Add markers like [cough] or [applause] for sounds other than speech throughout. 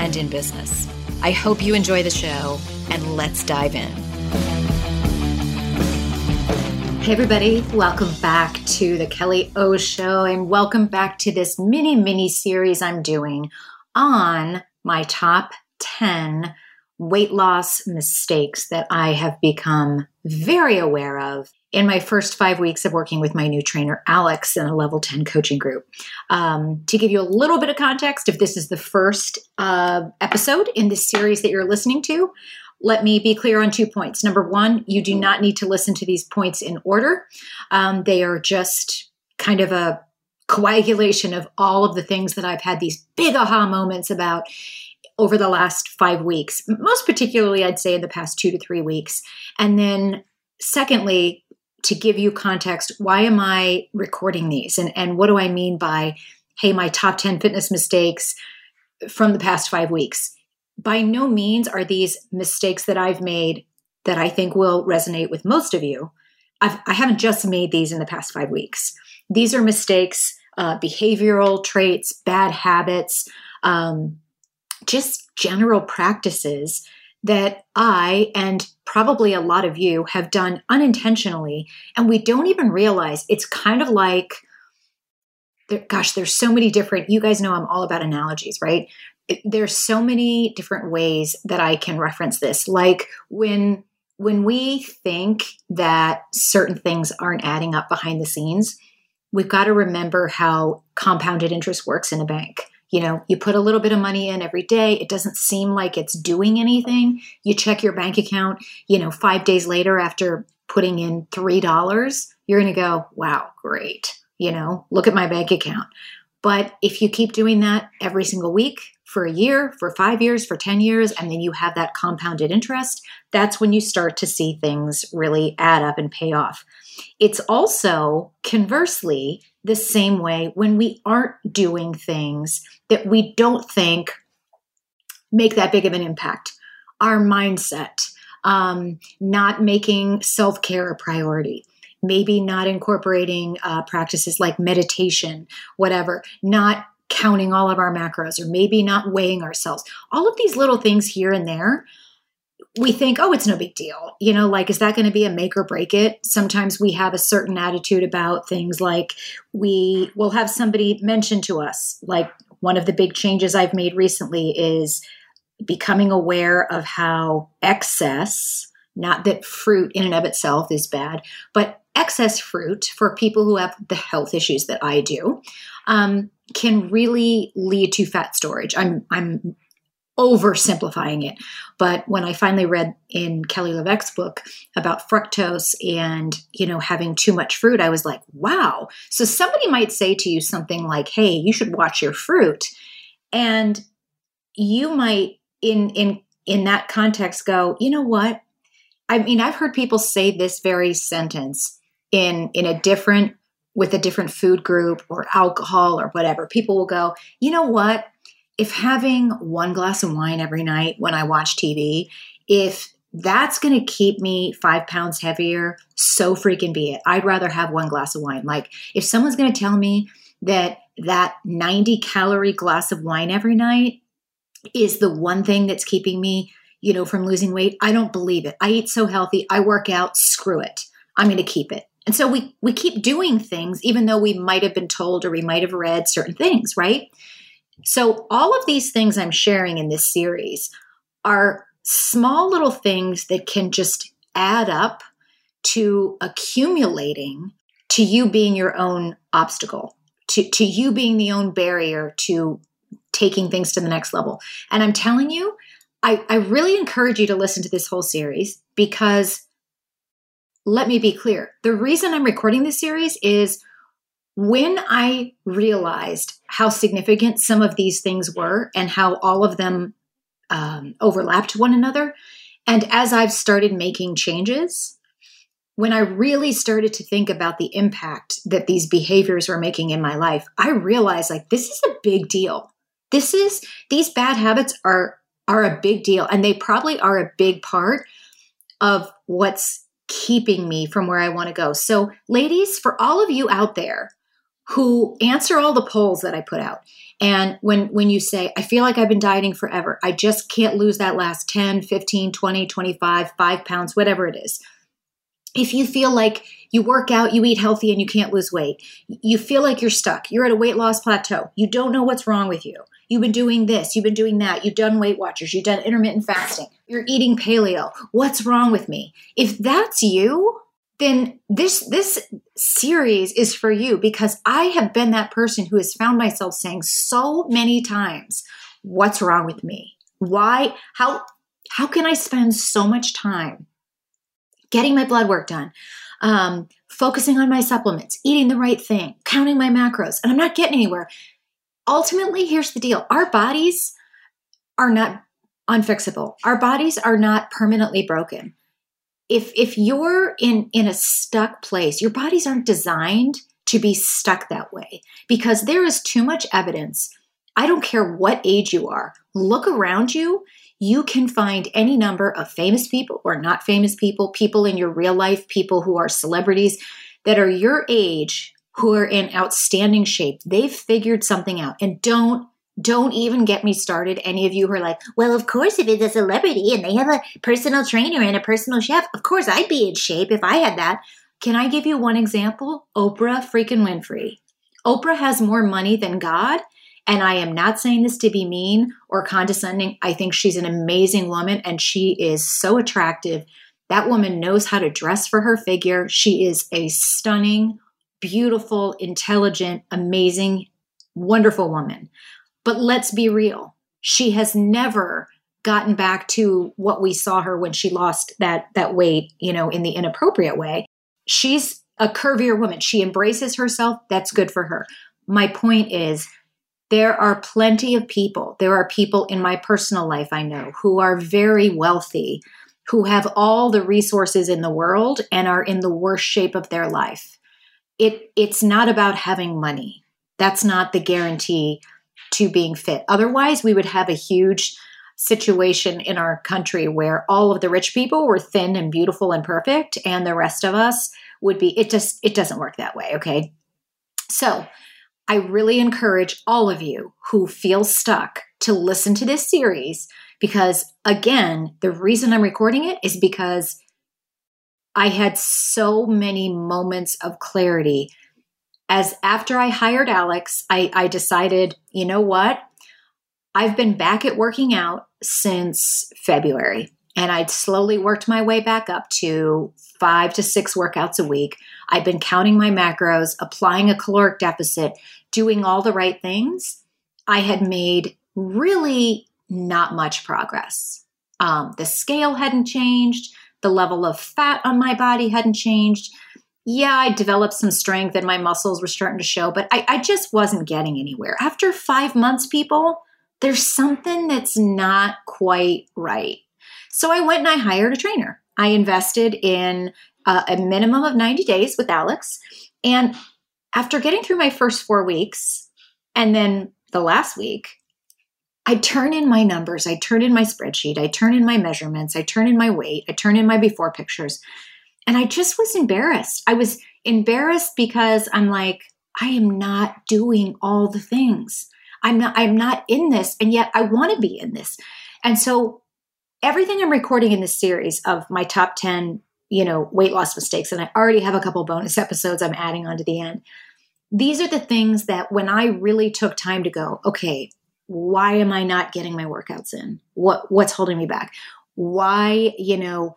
and in business. I hope you enjoy the show, and let's dive in. Hey, everybody, welcome back to the Kelly O Show, and welcome back to this mini, mini series I'm doing on my top 10 weight loss mistakes that I have become very aware of in my first five weeks of working with my new trainer, Alex, in a level 10 coaching group. Um, to give you a little bit of context, if this is the first uh, episode in this series that you're listening to, let me be clear on two points. Number one, you do not need to listen to these points in order, um, they are just kind of a coagulation of all of the things that I've had these big aha moments about over the last five weeks, most particularly, I'd say, in the past two to three weeks. And then, secondly, to give you context, why am I recording these? And, and what do I mean by, hey, my top 10 fitness mistakes from the past five weeks? By no means are these mistakes that I've made that I think will resonate with most of you. I've, I have not just made these in the past five weeks. These are mistakes, uh, behavioral traits, bad habits, um, just general practices that I and probably a lot of you have done unintentionally, and we don't even realize it's kind of like, gosh, there's so many different, you guys know I'm all about analogies, right? There's so many different ways that I can reference this. Like when when we think that certain things aren't adding up behind the scenes, we've got to remember how compounded interest works in a bank you know, you put a little bit of money in every day. It doesn't seem like it's doing anything. You check your bank account, you know, five days later after putting in $3, you're going to go, wow, great. You know, look at my bank account. But if you keep doing that every single week for a year, for five years, for 10 years, and then you have that compounded interest, that's when you start to see things really add up and pay off. It's also conversely the same way when we aren't doing things that we don't think make that big of an impact. Our mindset, um, not making self care a priority, maybe not incorporating uh, practices like meditation, whatever, not counting all of our macros, or maybe not weighing ourselves. All of these little things here and there we think, oh, it's no big deal. You know, like, is that going to be a make or break it? Sometimes we have a certain attitude about things like we will have somebody mention to us, like, one of the big changes I've made recently is becoming aware of how excess, not that fruit in and of itself is bad, but excess fruit for people who have the health issues that I do um, can really lead to fat storage. I'm I'm oversimplifying it. But when I finally read in Kelly LeVeque's book about fructose and, you know, having too much fruit, I was like, wow. So somebody might say to you something like, hey, you should watch your fruit. And you might in in in that context go, you know what? I mean, I've heard people say this very sentence in in a different with a different food group or alcohol or whatever. People will go, you know what? If having one glass of wine every night when I watch TV, if that's going to keep me five pounds heavier, so freaking be it. I'd rather have one glass of wine. Like, if someone's going to tell me that that 90 calorie glass of wine every night is the one thing that's keeping me, you know, from losing weight, I don't believe it. I eat so healthy, I work out, screw it. I'm going to keep it. And so we we keep doing things even though we might have been told or we might have read certain things, right? So all of these things I'm sharing in this series are small little things that can just add up to accumulating to you being your own obstacle, to, to you being the own barrier to taking things to the next level. And I'm telling you, I, I really encourage you to listen to this whole series because let me be clear. The reason I'm recording this series is when I realized how significant some of these things were and how all of them um, overlapped one another. And as I've started making changes, when I really started to think about the impact that these behaviors were making in my life, I realized like this is a big deal. This is these bad habits are are a big deal and they probably are a big part of what's keeping me from where I want to go. So ladies, for all of you out there who answer all the polls that I put out. And when when you say I feel like I've been dieting forever, I just can't lose that last 10, 15, 20, 25, 5 pounds, whatever it is. If you feel like you work out, you eat healthy and you can't lose weight, you feel like you're stuck. You're at a weight loss plateau. You don't know what's wrong with you. You've been doing this, you've been doing that. You've done Weight Watchers, you've done intermittent fasting. You're eating paleo. What's wrong with me? If that's you, then this this series is for you because I have been that person who has found myself saying so many times, what's wrong with me? Why how how can I spend so much time getting my blood work done? Um, focusing on my supplements, eating the right thing, counting my macros, and I'm not getting anywhere. Ultimately, here's the deal our bodies are not unfixable, our bodies are not permanently broken if if you're in in a stuck place your bodies aren't designed to be stuck that way because there is too much evidence. I don't care what age you are. Look around you. You can find any number of famous people or not famous people people in your real life people who are celebrities that are your age who are in outstanding shape. They've figured something out. And don't don't even get me started. Any of you who are like, well, of course, if it's a celebrity and they have a personal trainer and a personal chef, of course I'd be in shape if I had that. Can I give you one example? Oprah freaking Winfrey. Oprah has more money than God. And I am not saying this to be mean or condescending. I think she's an amazing woman and she is so attractive. That woman knows how to dress for her figure. She is a stunning, beautiful, intelligent, amazing, wonderful woman. But let's be real. She has never gotten back to what we saw her when she lost that that weight, you know, in the inappropriate way. She's a curvier woman. She embraces herself. That's good for her. My point is there are plenty of people. There are people in my personal life I know who are very wealthy, who have all the resources in the world and are in the worst shape of their life. It it's not about having money. That's not the guarantee to being fit. Otherwise, we would have a huge situation in our country where all of the rich people were thin and beautiful and perfect and the rest of us would be it just it doesn't work that way, okay? So, I really encourage all of you who feel stuck to listen to this series because again, the reason I'm recording it is because I had so many moments of clarity as after I hired Alex, I, I decided, you know what? I've been back at working out since February, and I'd slowly worked my way back up to five to six workouts a week. I'd been counting my macros, applying a caloric deficit, doing all the right things. I had made really not much progress. Um, the scale hadn't changed, the level of fat on my body hadn't changed yeah, I developed some strength and my muscles were starting to show, but I, I just wasn't getting anywhere. After five months, people, there's something that's not quite right. So I went and I hired a trainer. I invested in uh, a minimum of 90 days with Alex. And after getting through my first four weeks and then the last week, I turn in my numbers, I turn in my spreadsheet, I turn in my measurements, I turn in my weight, I turn in my before pictures. And I just was embarrassed. I was embarrassed because I'm like, I am not doing all the things. I'm not I'm not in this and yet I want to be in this. And so everything I'm recording in this series of my top 10, you know, weight loss mistakes and I already have a couple bonus episodes I'm adding on to the end. These are the things that when I really took time to go, okay, why am I not getting my workouts in? What what's holding me back? Why, you know,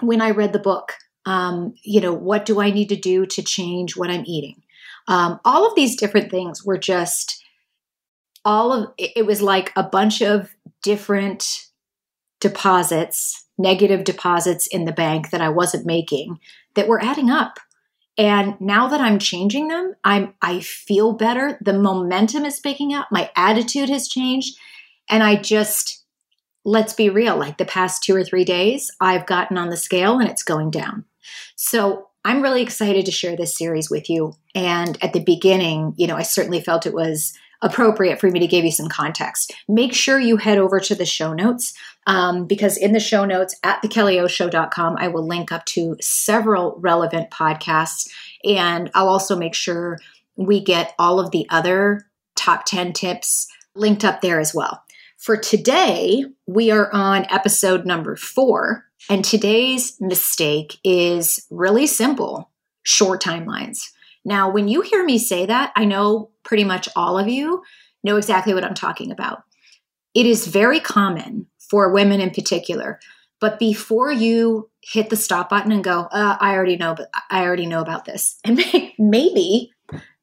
when I read the book, um, you know, what do I need to do to change what I'm eating? Um, all of these different things were just all of it was like a bunch of different deposits, negative deposits in the bank that I wasn't making that were adding up. And now that I'm changing them, I'm I feel better. The momentum is picking up. My attitude has changed. And I just let's be real, like the past 2 or 3 days, I've gotten on the scale and it's going down. So, I'm really excited to share this series with you. And at the beginning, you know, I certainly felt it was appropriate for me to give you some context. Make sure you head over to the show notes um, because in the show notes at thekellyoShow.com, I will link up to several relevant podcasts. And I'll also make sure we get all of the other top 10 tips linked up there as well. For today, we are on episode number four. And today's mistake is really simple short timelines. Now, when you hear me say that, I know pretty much all of you know exactly what I'm talking about. It is very common for women in particular, but before you hit the stop button and go, uh, I already know, but I already know about this, [laughs] and maybe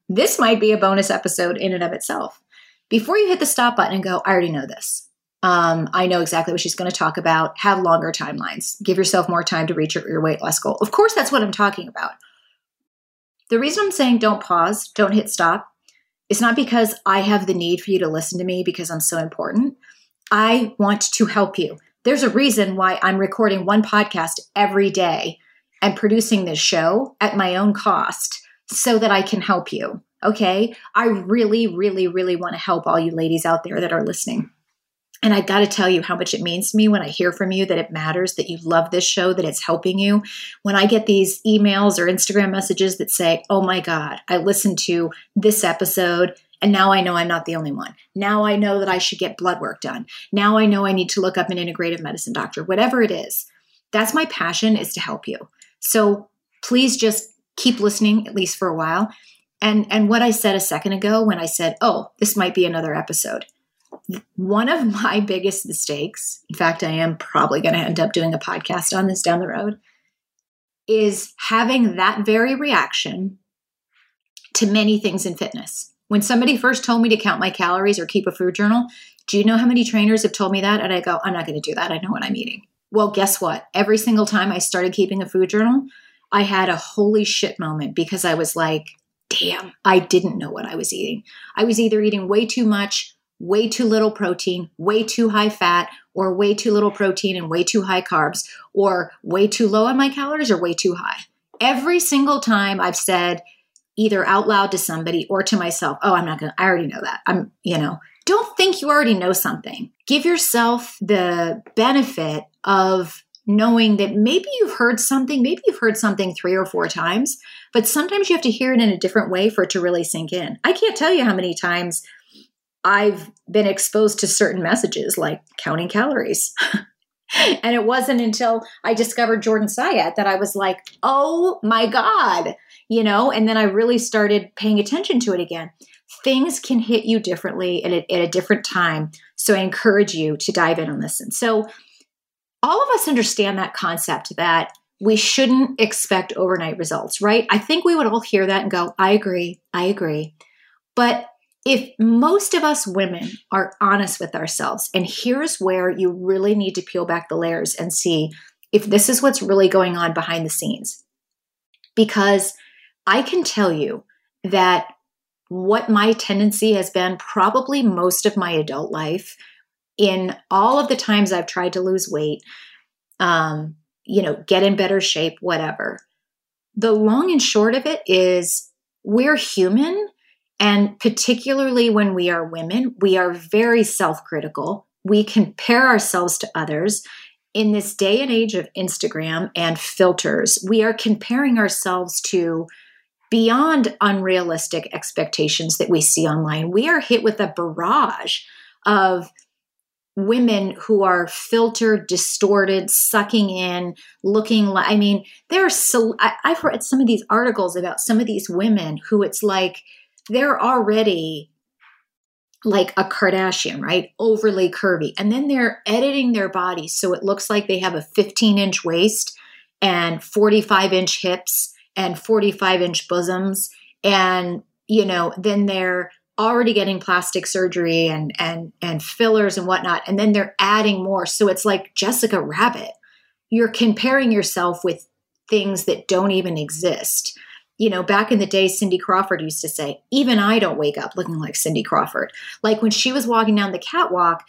this might be a bonus episode in and of itself. Before you hit the stop button and go, I already know this. Um, I know exactly what she's going to talk about. Have longer timelines. Give yourself more time to reach your, your weight loss goal. Of course, that's what I'm talking about. The reason I'm saying don't pause, don't hit stop, is not because I have the need for you to listen to me because I'm so important. I want to help you. There's a reason why I'm recording one podcast every day and producing this show at my own cost so that I can help you. Okay. I really, really, really want to help all you ladies out there that are listening. And I got to tell you how much it means to me when I hear from you that it matters, that you love this show, that it's helping you. When I get these emails or Instagram messages that say, Oh my God, I listened to this episode and now I know I'm not the only one. Now I know that I should get blood work done. Now I know I need to look up an integrative medicine doctor, whatever it is. That's my passion is to help you. So please just keep listening, at least for a while. And, and what I said a second ago when I said, Oh, this might be another episode one of my [laughs] biggest mistakes, in fact, I am probably going to end up doing a podcast on this down the road, is having that very reaction to many things in fitness. When somebody first told me to count my calories or keep a food journal, do you know how many trainers have told me that? And I go, I'm not going to do that. I know what I'm eating. Well, guess what? Every single time I started keeping a food journal, I had a holy shit moment because I was like, damn, I didn't know what I was eating. I was either eating way too much way too little protein, way too high fat, or way too little protein and way too high carbs, or way too low on my calories or way too high. Every single time I've said either out loud to somebody or to myself, oh, I'm not going to, I already know that. I'm, you know, don't think you already know something. Give yourself the benefit of knowing that maybe you've heard something, maybe you've heard something three or four times, but sometimes you have to hear it in a different way for it to really sink in. I can't tell you how many times I've been exposed to certain messages like counting calories. [laughs] and it wasn't until I discovered Jordan Syatt that I was like, oh my God, you know, and then I really started paying attention to it again. Things can hit you differently at a, at a different time. So I encourage you to dive in and listen. So all of us understand that concept that we shouldn't expect overnight results, right? I think we would all hear that and go, I agree, I agree. But if most of us women are honest with ourselves, and here's where you really need to peel back the layers and see if this is what's really going on behind the scenes. Because I can tell you that what my tendency has been probably most of my adult life in all of the times I've tried to lose weight, um, you know, get in better shape, whatever. The long and short of it is we're human And particularly when we are women, we are very self critical. We compare ourselves to others. In this day and age of Instagram and filters, we are comparing ourselves to beyond unrealistic expectations that we see online. We are hit with a barrage of women who are filtered, distorted, sucking in, looking like, I mean, there are so, I, I've read some of these articles about some of these women who it's like they're already like a Kardashian, right? Overly curvy. And then they're editing their bodies so it looks like they have a 15 inch waist and 45 inch hips and 45 inch bosoms. And, you know, then they're already getting plastic surgery and and and fillers and whatnot and then they're adding more. So it's like jessica rabbit. You're comparing yourself with things that don't even exist. You know back in the day cindy crawford used to say even i don't wake up looking like cindy crawford. Like when she was walking down the catwalk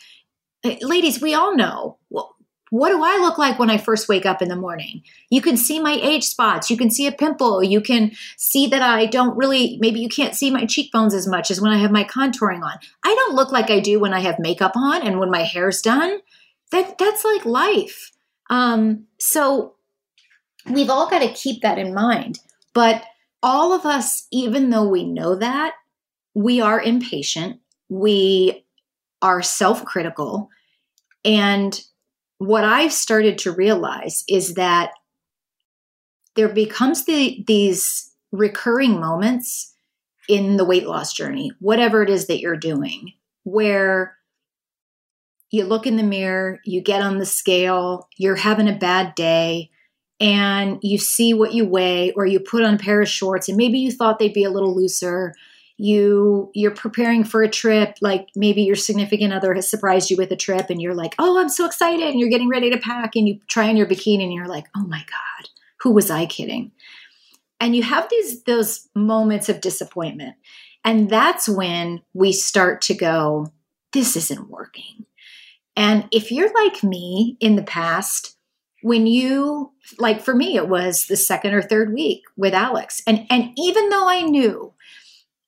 eh, ladies we all know well, what do I look like when I first wake up in the morning? You can see my age spots. You can see a pimple. You can see that I don't really, maybe you can't see my cheekbones as much as when I have my contouring on. I don't look like I do when I have makeup on and when my hair's done. That that's like life. Um, so we've all got to keep that in mind. But all of us, even though we know that, we are impatient. We are self-critical and what I've started to realize is that there becomes the, these recurring moments in the weight loss journey, whatever it is that you're doing, where you look in the mirror, you get on the scale, you're having a bad day, and you see what you weigh, or you put on a pair of shorts, and maybe you thought they'd be a little looser, you you're preparing for a trip like maybe your significant other has surprised you with a trip and you're like oh i'm so excited and you're getting ready to pack and you try on your bikini and you're like oh my god who was i kidding? And you have these those moments of disappointment. And that's when we start to go this isn't working. And if you're like me in the past when you like for me it was the second or third week with alex. And and even though i knew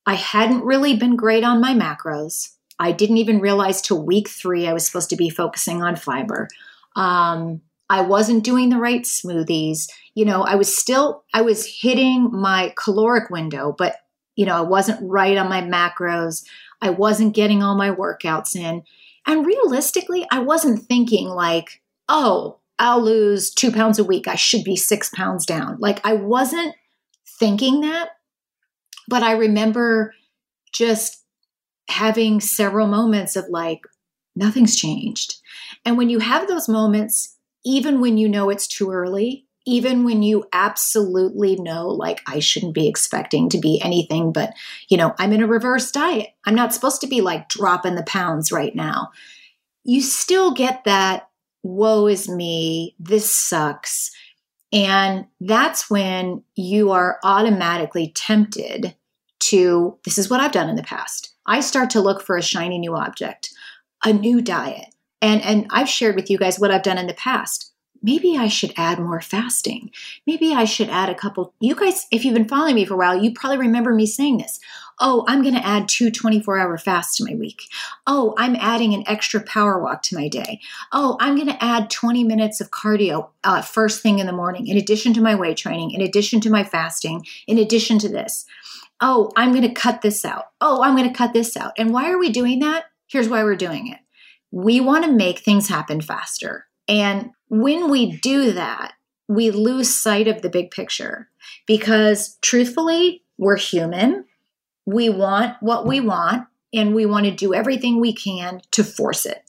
I hadn't really been great on my macros. I didn't even realize till week three I was supposed to be focusing on fiber. Um, I wasn't doing the right smoothies. You know, I was still I was hitting my caloric window, but you know, I wasn't right on my macros. I wasn't getting all my workouts in. And realistically, I wasn't thinking like, oh, I'll lose two pounds a week. I should be six pounds down. Like I wasn't thinking that. But I remember just having several moments of like, nothing's changed. And when you have those moments, even when you know it's too early, even when you absolutely know, like, I shouldn't be expecting to be anything but, you know, I'm in a reverse diet. I'm not supposed to be like dropping the pounds right now. You still get that, woe is me, this sucks. And that's when you are automatically tempted to this is what I've done in the past. I start to look for a shiny new object, a new diet. And and I've shared with you guys what I've done in the past. Maybe I should add more fasting. Maybe I should add a couple. You guys, if you've been following me for a while, you probably remember me saying this. Oh, I'm going to add two 24 hour fasts to my week. Oh, I'm adding an extra power walk to my day. Oh, I'm going to add 20 minutes of cardio uh, first thing in the morning, in addition to my weight training, in addition to my fasting, in addition to this oh, I'm going to cut this out. Oh, I'm going to cut this out. And why are we doing that? Here's why we're doing it. We want to make things happen faster. And when we do that, we lose sight of the big picture because truthfully, we're human. We want what we want and we want to do everything we can to force it.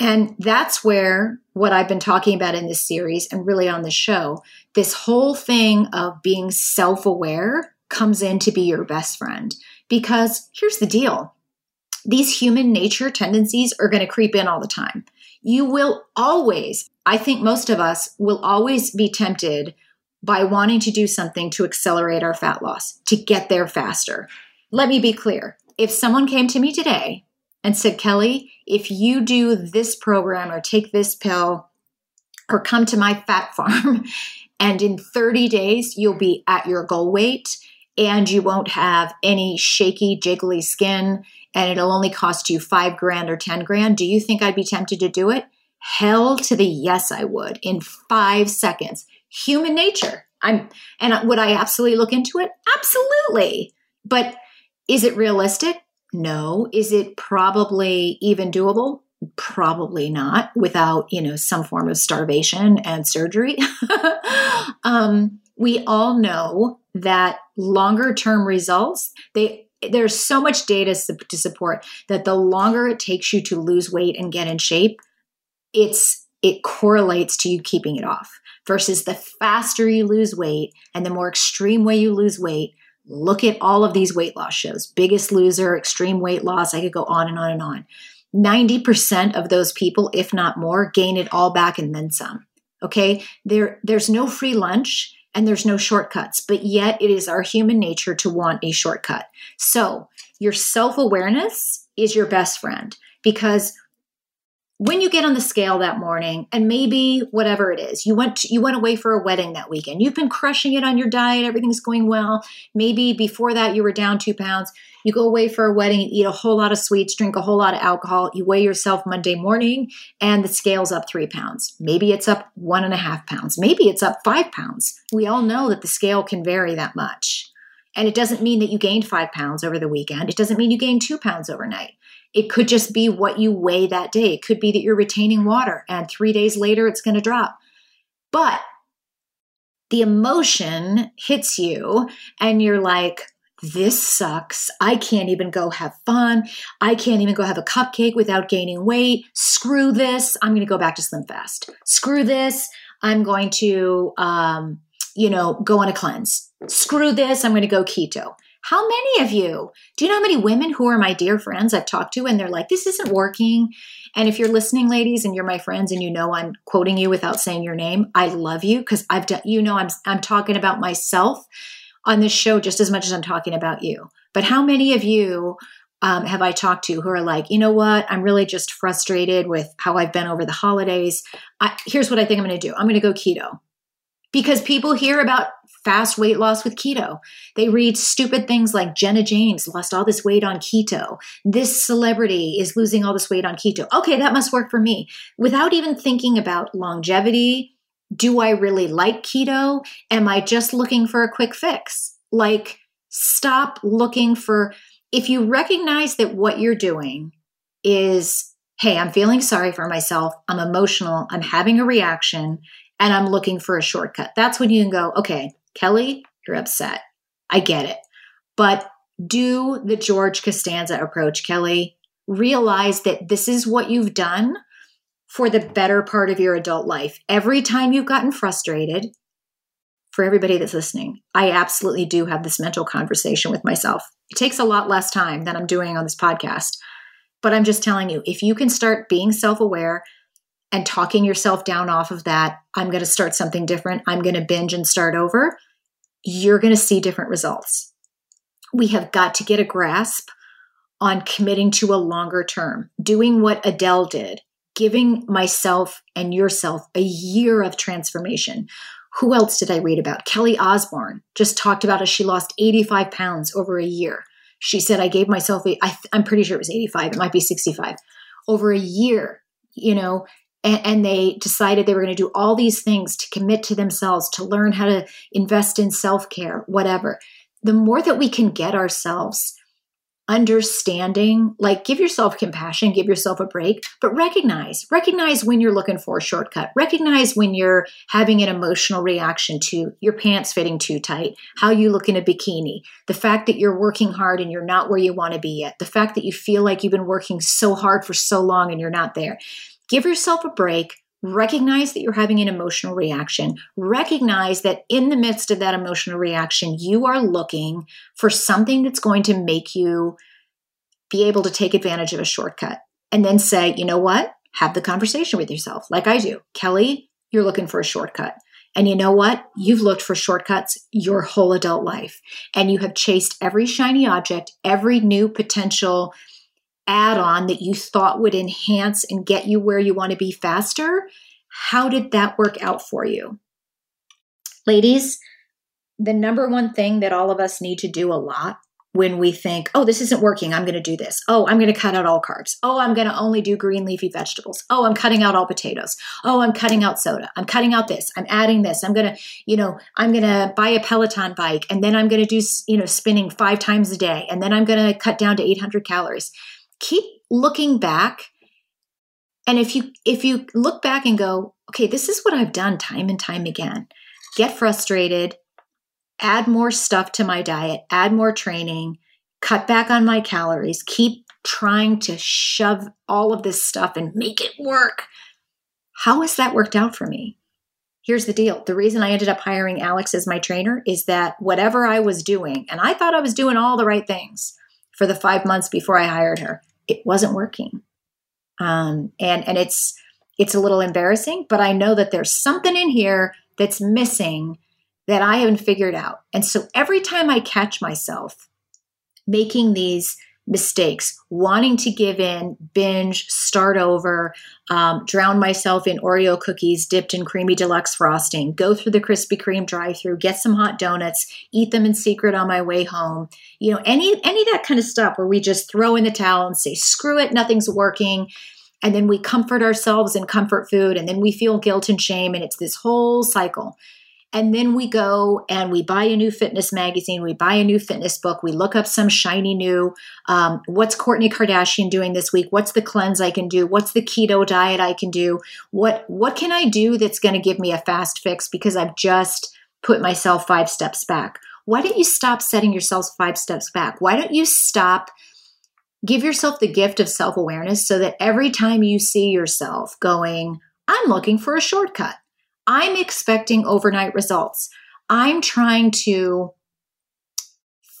And that's where what I've been talking about in this series and really on the show, this whole thing of being self aware comes in to be your best friend. Because here's the deal these human nature tendencies are going to creep in all the time. You will always, I think most of us will always be tempted by wanting to do something to accelerate our fat loss, to get there faster. Let me be clear. If someone came to me today and said, Kelly, if you do this program or take this pill or come to my fat farm, [laughs] and in 30 days you'll be at your goal weight and you won't have any shaky, jiggly skin and it'll only cost you five grand or 10 grand, do you think I'd be tempted to do it? Hell to the yes, I would in five seconds. Human nature. I'm, and would I absolutely look into it? Absolutely. But is it realistic? No. Is it probably even doable? Probably not without, you know, some form of starvation and surgery. [laughs] um, we all know that longer term results, they there's so much data to support that the longer it takes you to lose weight and get in shape, it's it correlates to you keeping it off versus the faster you lose weight and the more extreme way you lose weight. Look at all of these weight loss shows. Biggest Loser, Extreme Weight Loss, I could go on and on and on. 90% of those people, if not more, gain it all back and then some. Okay? There there's no free lunch and there's no shortcuts, but yet it is our human nature to want a shortcut. So, your self awareness is your best friend because when you get on the scale that morning and maybe whatever it is you went to, you went away for a wedding that weekend. You've been crushing it on your diet. Everything's going well. Maybe before that you were down two pounds. You go away for a wedding and eat a whole lot of sweets drink a whole lot of alcohol. You weigh yourself monday morning and the scale's up three pounds. Maybe it's up one and a half pounds. Maybe it's up five pounds. We all know that the scale can vary that much. And it doesn't mean that you gained five pounds over the weekend. It doesn't mean you gained two pounds overnight it could just be what you weigh that day. It could be that you're retaining water and three days later it's going to drop. But the emotion hits you and you're like, this sucks. I can't even go have fun. I can't even go have a cupcake without gaining weight. Screw this. I'm going to go back to Slim Fast. Screw this. I'm going to, um, you know, go on a cleanse. Screw this. I'm going to go keto. How many of you? Do you know how many women who are my dear friends I've talked to and they're like, this isn't working? And if you're listening, ladies, and you're my friends and you know I'm quoting you without saying your name, I love you because I've done, you know, I'm, I'm talking about myself on this show just as much as I'm talking about you. But how many of you um, have I talked to who are like, you know what? I'm really just frustrated with how I've been over the holidays. I, here's what I think I'm going to do I'm going to go keto because people hear about fast weight loss with keto. They read stupid things like Jenna Jameson lost all this weight on keto. This celebrity is losing all this weight on keto. Okay, that must work for me. Without even thinking about longevity, do I really like keto? Am I just looking for a quick fix? Like, stop looking for, if you recognize that what you're doing is, hey, I'm feeling sorry for myself, I'm emotional, I'm having a reaction, and I'm looking for a shortcut. That's when you can go, okay, Kelly, you're upset. I get it. But do the George Costanza approach, Kelly. Realize that this is what you've done for the better part of your adult life. Every time you've gotten frustrated, for everybody that's listening, I absolutely do have this mental conversation with myself. It takes a lot less time than I'm doing on this podcast. But I'm just telling you, if you can start being self aware, and talking yourself down off of that, I'm going to start something different, I'm going to binge and start over, you're going to see different results. We have got to get a grasp on committing to a longer term, doing what Adele did, giving myself and yourself a year of transformation. Who else did I read about? Kelly Osbourne just talked about as she lost 85 pounds over a year. She said, I gave myself, a, I, I'm pretty sure it was 85, it might be 65, over a year, you know, and, and they decided they were going to do all these things to commit to themselves, to learn how to invest in self care, whatever. The more that we can get ourselves understanding like give yourself compassion give yourself a break but recognize recognize when you're looking for a shortcut recognize when you're having an emotional reaction to your pants fitting too tight how you look in a bikini the fact that you're working hard and you're not where you want to be yet the fact that you feel like you've been working so hard for so long and you're not there Give yourself a break. Recognize that you're having an emotional reaction. Recognize that in the midst of that emotional reaction, you are looking for something that's going to make you be able to take advantage of a shortcut. And then say, you know what? Have the conversation with yourself, like I do. Kelly, you're looking for a shortcut. And you know what? You've looked for shortcuts your whole adult life, and you have chased every shiny object, every new potential add on that you thought would enhance and get you where you want to be faster, how did that work out for you? Ladies, the number one thing that all of us need to do a lot when we think, oh, this isn't working, I'm going to do this. Oh, I'm going to cut out all carbs. Oh, I'm going to only do green leafy vegetables. Oh, I'm cutting out all potatoes. Oh, I'm cutting out soda. I'm cutting out this. I'm adding this. I'm going to, you know, I'm going to buy a Peloton bike and then I'm going to do, you know, spinning five times a day. And then I'm going to cut down to 800 calories. Keep looking back. And if you, if you look back and go, okay, this is what I've done time and time again, get frustrated, add more stuff to my diet, add more training, cut back on my calories, keep trying to shove all of this stuff and make it work. How has that worked out for me? Here's the deal. The reason I ended up hiring Alex as my trainer is that whatever I was doing, and I thought I was doing all the right things for the five months before I hired her, it wasn't working. Um, and and it's it's a little embarrassing, but I know that there's something in here that's missing that I haven't figured out. And so every time I catch myself making these mistakes, wanting to give in, binge, start over, um, drown myself in Oreo cookies dipped in creamy deluxe frosting, go through the Krispy Kreme drive-through, get some hot donuts, eat them in secret on my way home. You know, any any that kind of stuff where we just throw in the towel and say, "Screw it, nothing's working." And then we comfort ourselves in comfort food, and then we feel guilt and shame, and it's this whole cycle. And then we go and we buy a new fitness magazine, we buy a new fitness book, we look up some shiny new, um, what's Kourtney Kardashian doing this week? What's the cleanse I can do? What's the keto diet I can do? What what can I do that's going to give me a fast fix because I've just put myself five steps back? Why don't you stop setting yourself five steps back? Why don't you stop? Give yourself the gift of self awareness so that every time you see yourself going, I'm looking for a shortcut I'm expecting overnight results. I'm trying to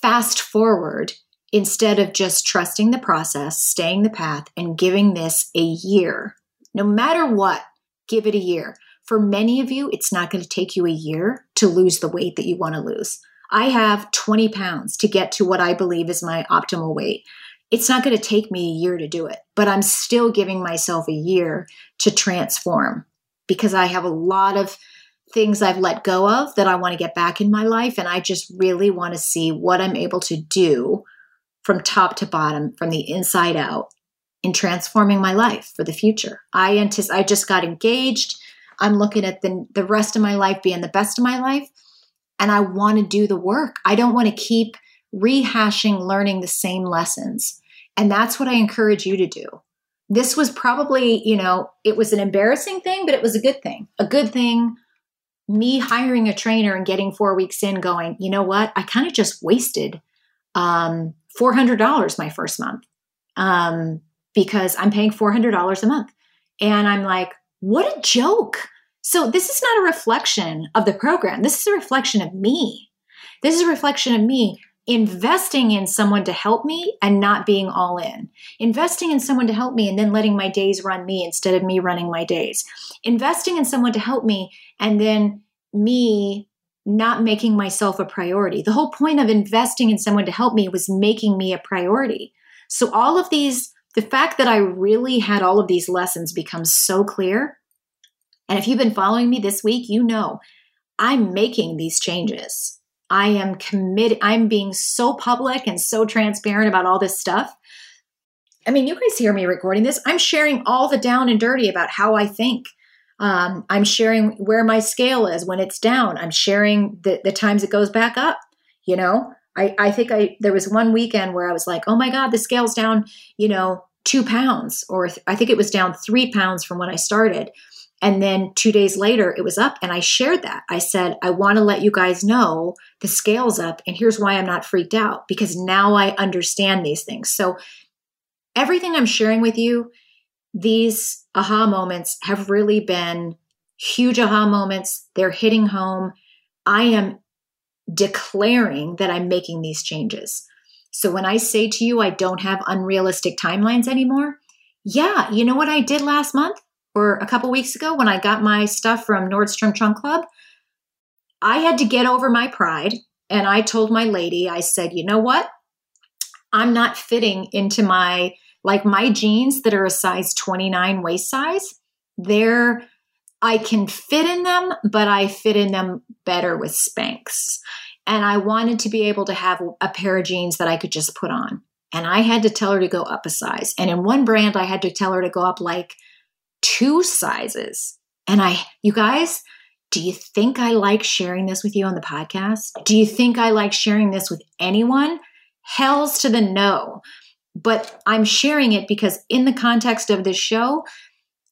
fast forward instead of just trusting the process, staying the path, and giving this a year. No matter what, give it a year. For many of you, it's not going to take you a year to lose the weight that you want to lose. I have 20 pounds to get to what I believe is my optimal weight. It's not going to take me a year to do it, but I'm still giving myself a year to transform because I have a lot of things I've let go of that I want to get back in my life. And I just really want to see what I'm able to do from top to bottom, from the inside out, in transforming my life for the future. I I just got engaged. I'm looking at the, the rest of my life being the best of my life. And I want to do the work. I don't want to keep rehashing learning the same lessons. And that's what I encourage you to do this was probably, you know, it was an embarrassing thing, but it was a good thing. A good thing. Me hiring a trainer and getting four weeks in, going, you know what? I kind of just wasted um, $400 my first month um, because I'm paying $400 a month. And I'm like, what a joke. So this is not a reflection of the program. This is a reflection of me. This is a reflection of me investing in someone to help me and not being all in. Investing in someone to help me and then letting my days run me instead of me running my days. Investing in someone to help me and then me not making myself a priority. The whole point of investing in someone to help me was making me a priority. So all of these the fact that I really had all of these lessons become so clear. And if you've been following me this week, you know I'm making these changes. I am committed. I'm being so public and so transparent about all this stuff. I mean, you guys hear me recording this. I'm sharing all the down and dirty about how I think. Um, I'm sharing where my scale is when it's down. I'm sharing the, the times it goes back up. You know, I, I think I there was one weekend where I was like, oh my God, the scale's down, you know, two pounds, or th- I think it was down three pounds from when I started. And then two days later, it was up. And I shared that. I said, I want to let you guys know the scale's up. And here's why I'm not freaked out because now I understand these things. So, everything I'm sharing with you, these aha moments have really been huge aha moments. They're hitting home. I am declaring that I'm making these changes. So, when I say to you, I don't have unrealistic timelines anymore, yeah, you know what I did last month? Or a couple weeks ago when I got my stuff from Nordstrom Trunk Club, I had to get over my pride. And I told my lady, I said, you know what? I'm not fitting into my, like my jeans that are a size 29 waist size. They're, I can fit in them, but I fit in them better with Spanx. and I wanted to be able to have a pair of jeans that I could just put on. And I had to tell her to go up a size. And in one brand, I had to tell her to go up like two sizes. And I, you guys, do you think I like sharing this with you on the podcast? Do you think I like sharing this with anyone? Hells to the no. But I'm sharing it because, in the context of this show,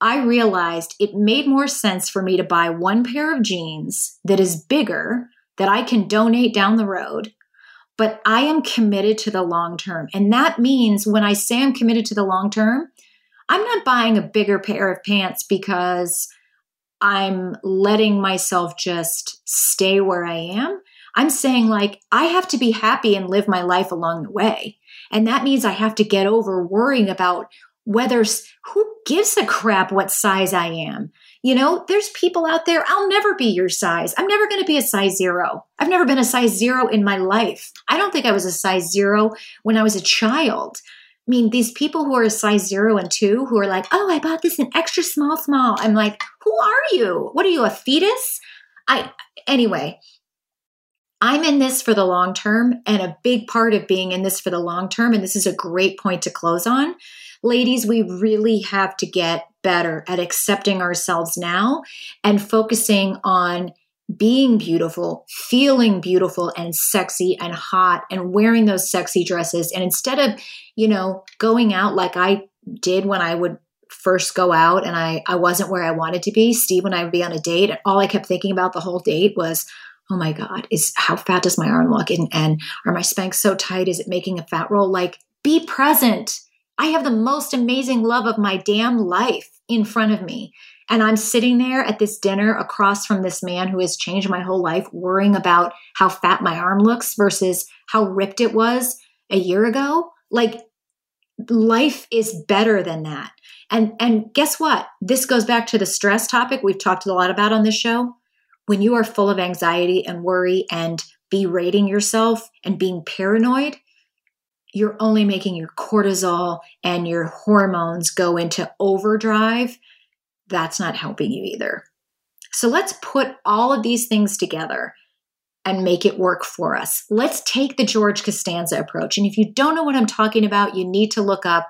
I realized it made more sense for me to buy one pair of jeans that is bigger that I can donate down the road. But I am committed to the long term. And that means when I say I'm committed to the long term, I'm not buying a bigger pair of pants because I'm letting myself just stay where I am. I'm saying, like, I have to be happy and live my life along the way. And that means I have to get over worrying about whether who gives a crap what size I am. You know, there's people out there, I'll never be your size. I'm never going to be a size zero. I've never been a size zero in my life. I don't think I was a size zero when I was a child. I mean, these people who are size zero and two who are like, oh, I bought this in extra small, small. I'm like, who are you? What are you, a fetus? I, anyway, I'm in this for the long term. And a big part of being in this for the long term, and this is a great point to close on. Ladies, we really have to get better at accepting ourselves now and focusing on being beautiful, feeling beautiful and sexy and hot and wearing those sexy dresses. And instead of, you know, going out like I did when I would first go out and I, I wasn't where I wanted to be, Steve and I would be on a date, and all I kept thinking about the whole date was, oh my God, is how fat does my arm look? And, and are my Spanx so tight? Is it making a fat roll? Like, be present. I have the most amazing love of my damn life in front of me. And I'm sitting there at this dinner across from this man who has changed my whole life, worrying about how fat my arm looks versus how ripped it was a year ago. Like life is better than that. And and guess what? This goes back to the stress topic we've talked a lot about on this show. When you are full of anxiety and worry and berating yourself and being paranoid, you're only making your cortisol and your hormones go into overdrive that's not helping you either. So let's put all of these things together and make it work for us. Let's take the George Costanza approach. And if you don't know what I'm talking about, you need to look up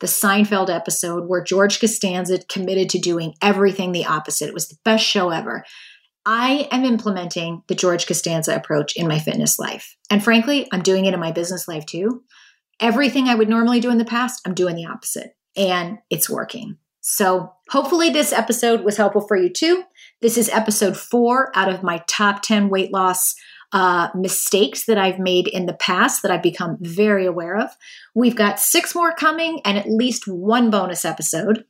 the Seinfeld episode where George Costanza committed to doing everything the opposite. It was the best show ever. I am implementing the George Costanza approach in my fitness life. And frankly, I'm doing it in my business life too. Everything I would normally do in the past, I'm doing the opposite. And it's working. So, hopefully, this episode was helpful for you too. This is episode four out of my top 10 weight loss uh, mistakes that I've made in the past that I've become very aware of. We've got six more coming and at least one bonus episode.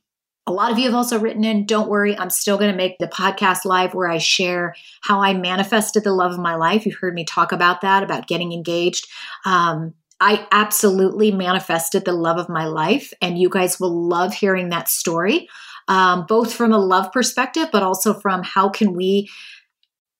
A lot of you have also written in, don't worry, I'm still going to make the podcast live where I share how I manifested the love of my life. You've heard me talk about that, about getting engaged. Um, I absolutely manifested the love of my life, and you guys will love hearing that story, um, both from a love perspective, but also from how can we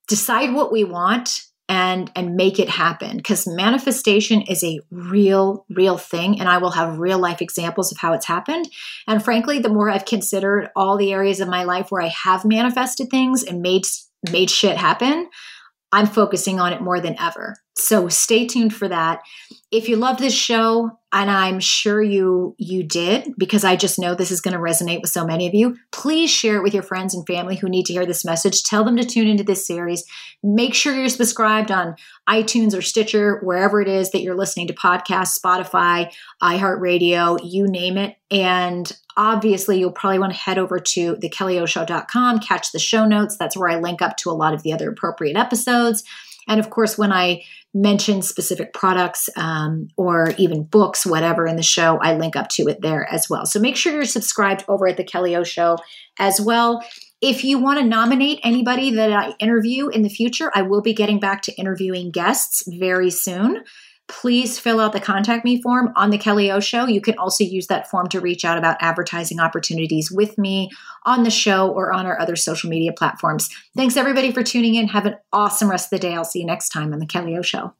decide what we want and and make it happen because manifestation is a real real thing and i will have real life examples of how it's happened and frankly the more i've considered all the areas of my life where i have manifested things and made made shit happen I'm focusing on it more than ever. So stay tuned for that. If you love this show, and I'm sure you you did because I just know this is going to resonate with so many of you, please share it with your friends and family who need to hear this message. Tell them to tune into this series. Make sure you're subscribed on iTunes or Stitcher, wherever it is that you're listening to podcasts, Spotify, iHeartRadio, you name it. And obviously, you'll probably want to head over to the thekellyoShow.com, catch the show notes. That's where I link up to a lot of the other appropriate episodes. And of course, when I mention specific products um, or even books, whatever in the show, I link up to it there as well. So make sure you're subscribed over at the Kelly O Show as well. If you want to nominate anybody that I interview in the future, I will be getting back to interviewing guests very soon please fill out the contact me form on the Kelly O Show. You can also use that form to reach out about advertising opportunities with me on the show or on our other social media platforms. Thanks everybody for tuning in. Have an awesome rest of the day. I'll see you next time on the Kelly O Show.